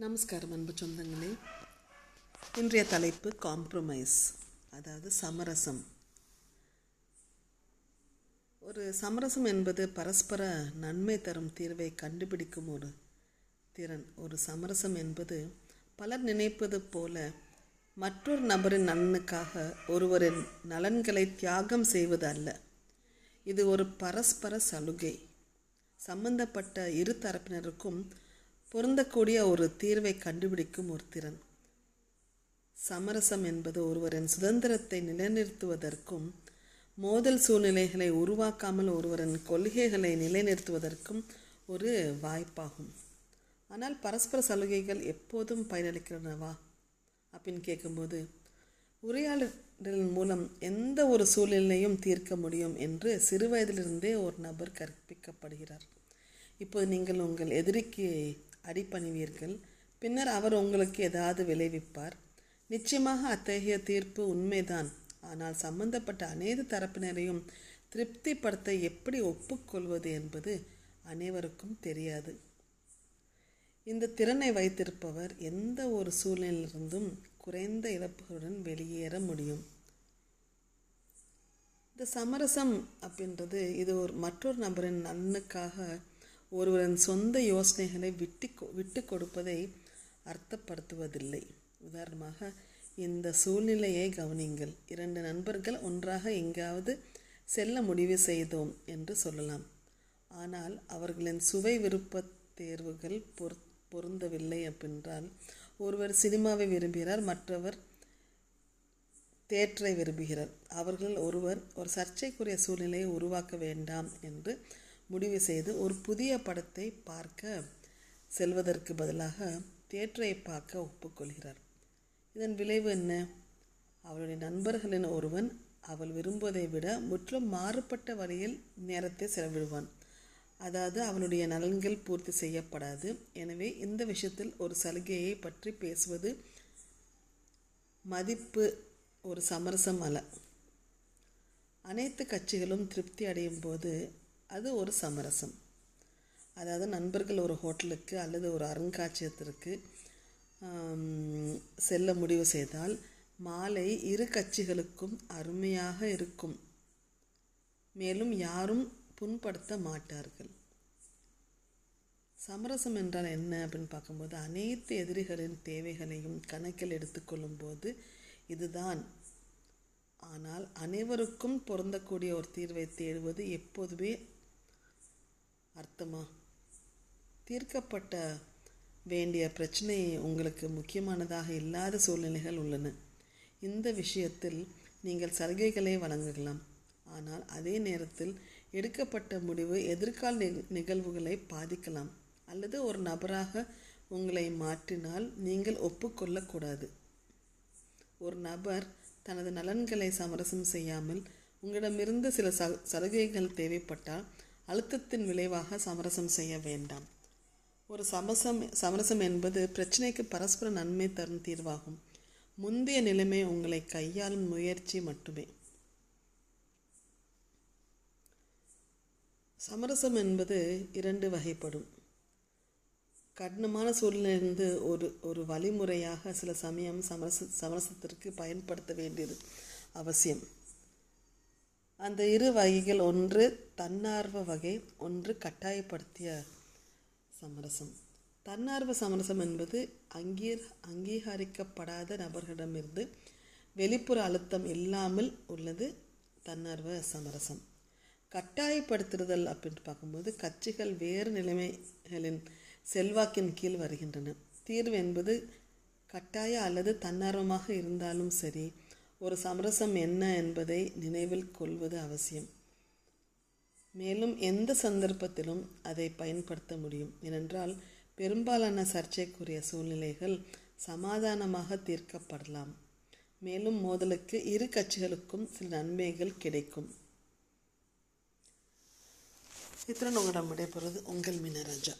நமஸ்காரம் அன்பு சொந்தங்களே. இன்றைய தலைப்பு காம்ப்ரமைஸ் அதாவது சமரசம். ஒரு சமரசம் என்பது பரஸ்பர நன்மை தரும் தீர்வை கண்டுபிடிக்கும் ஒரு திறன். ஒரு சமரசம் என்பது பலர் நினைப்பது போல மற்றொரு நபரின் நலனுக்காக ஒருவரின் நலன்களை தியாகம் செய்வது அல்ல. இது ஒரு பரஸ்பர சலுகை. சம்பந்தப்பட்ட இரு தரப்பினருக்கும் பொருந்தக்கூடிய ஒரு தீர்வை கண்டுபிடிக்கும் ஒரு திறன். சமரசம் என்பது ஒருவரின் சுதந்திரத்தை நிலைநிறுத்துவதற்கும் மோதல் சூழ்நிலைகளை உருவாக்காமல் ஒருவரின் கொள்கைகளை நிலைநிறுத்துவதற்கும் ஒரு வாய்ப்பாகும். ஆனால் பரஸ்பர சலுகைகள் எப்போதும் பயனளிக்கிறனவா அப்படின்னு கேட்கும்போது உரையாடலின் மூலம் எந்த ஒரு சூழ்நிலையும் தீர்க்க முடியும் என்று சிறுவயதிலிருந்தே ஒரு நபர் கற்பிக்கப்படுகிறார். இப்போது நீங்கள் உங்கள் எதிரிக்கு அடிப்பணிவீர்கள் பின்னர் அவர் உங்களுக்கு ஏதாவது விளைவிப்பார். நிச்சயமாக அத்தகைய தீர்ப்பு உண்மைதான். ஆனால் சம்பந்தப்பட்ட அனைத்து தரப்பினரையும் திருப்திப்படுத்த எப்படி ஒப்புக்கொள்வது என்பது அனைவருக்கும் தெரியாது. இந்த திறனை வைத்திருப்பவர் எந்த ஒரு சூழ்நிலையிலிருந்தும் குறைந்த இழப்புகளுடன் வெளியேற முடியும். இந்த சமரசம் அப்படின்றது இது ஒரு மற்றொரு நபரின் நலனுக்காக ஒருவரின் சொந்த யோசனைகளை விட்டு விட்டு கொடுப்பதை அர்த்தப்படுத்துவதில்லை. உதாரணமாக இந்த சூழ்நிலையை கவனிங்கள் இரண்டு நண்பர்கள் ஒன்றாக எங்காவது செல்ல முடிவு செய்தோம் என்று சொல்லலாம். ஆனால் அவர்களின் சுவை விருப்ப தேர்வுகள் பொரு பொருந்தவில்லை அப்படின்றால் ஒருவர் சினிமாவை விரும்புகிறார் மற்றவர் தேற்றை விரும்புகிறார். அவர்கள் ஒருவர் ஒரு சர்ச்சைக்குரிய சூழ்நிலையை உருவாக்க வேண்டாம் என்று முடிவு செய்து ஒரு புதிய படத்தை பார்க்க செல்வதற்கு பதிலாக தியேட்டரை பார்க்க ஒப்புக்கொள்கிறார். இதன் விளைவு என்ன? அவளுடைய நண்பர்களின் ஒருவன் அவள் விரும்புவதை விட முற்றிலும் மாறுபட்ட வழியில் நேரத்தை செலவிடுவான். அதாவது அவனுடைய நலன்கள் பூர்த்தி செய்யப்படாது. எனவே இந்த விஷயத்தில் ஒரு சலுகையை பற்றி பேசுவது மதிப்பு ஒரு சமரசம் அல்ல. அனைத்து கட்சிகளும் திருப்தி அடையும் போது அது ஒரு சமரசம். அதாவது நண்பர்கள் ஒரு ஹோட்டலுக்கு அல்லது ஒரு அருங்காட்சியகத்திற்கு செல்ல முடிவு செய்தால் மாலை இரு கட்சிகளுக்கும் அருமையாக இருக்கும். மேலும் யாரும் புண்படுத்த மாட்டார்கள். சமரசம் என்றால் என்ன அப்படின்னு பார்க்கும்போது அனைத்து எதிரிகளின் தேவைகளையும் கணக்கில் எடுத்துக்கொள்ளும் போது இதுதான். ஆனால் அனைவருக்கும் பொருந்தக்கூடிய ஒரு தீர்வை தேடுவது எப்போதுமே அர்த்தமா? தீர்க்கப்பட்ட வேண்டிய பிரச்சனை உங்களுக்கு முக்கியமானதாக இல்லாத சூழ்நிலைகள் உள்ளன. இந்த விஷயத்தில் நீங்கள் சலுகைகளை வழங்கலாம். ஆனால் அதே நேரத்தில் எடுக்கப்பட்ட முடிவு எதிர்கால நிகழ்வுகளை பாதிக்கலாம். அல்லது ஒரு நபராக உங்களை மாற்றினால் நீங்கள் ஒப்புக்கொள்ளக்கூடாது. ஒரு நபர் தனது நலன்களை சமரசம் செய்யாமல் உங்களிடமிருந்து சில ச சலுகைகள் தேவைப்பட்டால் அழுத்தத்தின் விளைவாக சமரசம் செய்ய வேண்டாம். ஒரு சமசம் சமரசம் என்பது பிரச்சனைக்கு பரஸ்பர நன்மை தரும் தீர்வாகும். முந்தைய நிலைமை உங்களை கையாளும் முயற்சி மட்டுமே. சமரசம் என்பது இரண்டு வகைப்படும். கடினமான சூழ்நிலிருந்து ஒரு ஒரு வழிமுறையாக சில சமயம் சமரச சமரசத்திற்கு பயன்படுத்த வேண்டியது அவசியம். அந்த இரு வகைகள் ஒன்று தன்னார்வ வகை ஒன்று கட்டாயப்படுத்திய சமரசம். தன்னார்வ சமரசம் என்பது அங்கீர் அங்கீகரிக்கப்படாத நபர்களிடமிருந்து வெளிப்புற அழுத்தம் இல்லாமல் உள்ளது தன்னார்வ சமரசம். கட்டாயப்படுத்துதல் அப்படின்னு பார்க்கும்போது கட்சிகள் வேறு நிலைமைகளின் செல்வாக்கின் கீழ் வருகின்றன. தீர்வு என்பது கட்டாய அல்லது தன்னார்வமாக இருந்தாலும் சரி ஒரு சமரசம் என்ன என்பதை நினைவில் கொள்வது அவசியம். மேலும் எந்த சந்தர்ப்பத்திலும் அதை பயன்படுத்த முடியும். ஏனென்றால் பெரும்பாலான சர்ச்சைக்குரிய சூழ்நிலைகள் சமாதானமாக தீர்க்கப்படலாம். மேலும் மோதலுக்கு இரு கட்சிகளுக்கும் சில நன்மைகள் கிடைக்கும். இத்துடன் உங்களிடம் விடைபெறுவது உங்கள் மீனராஜா.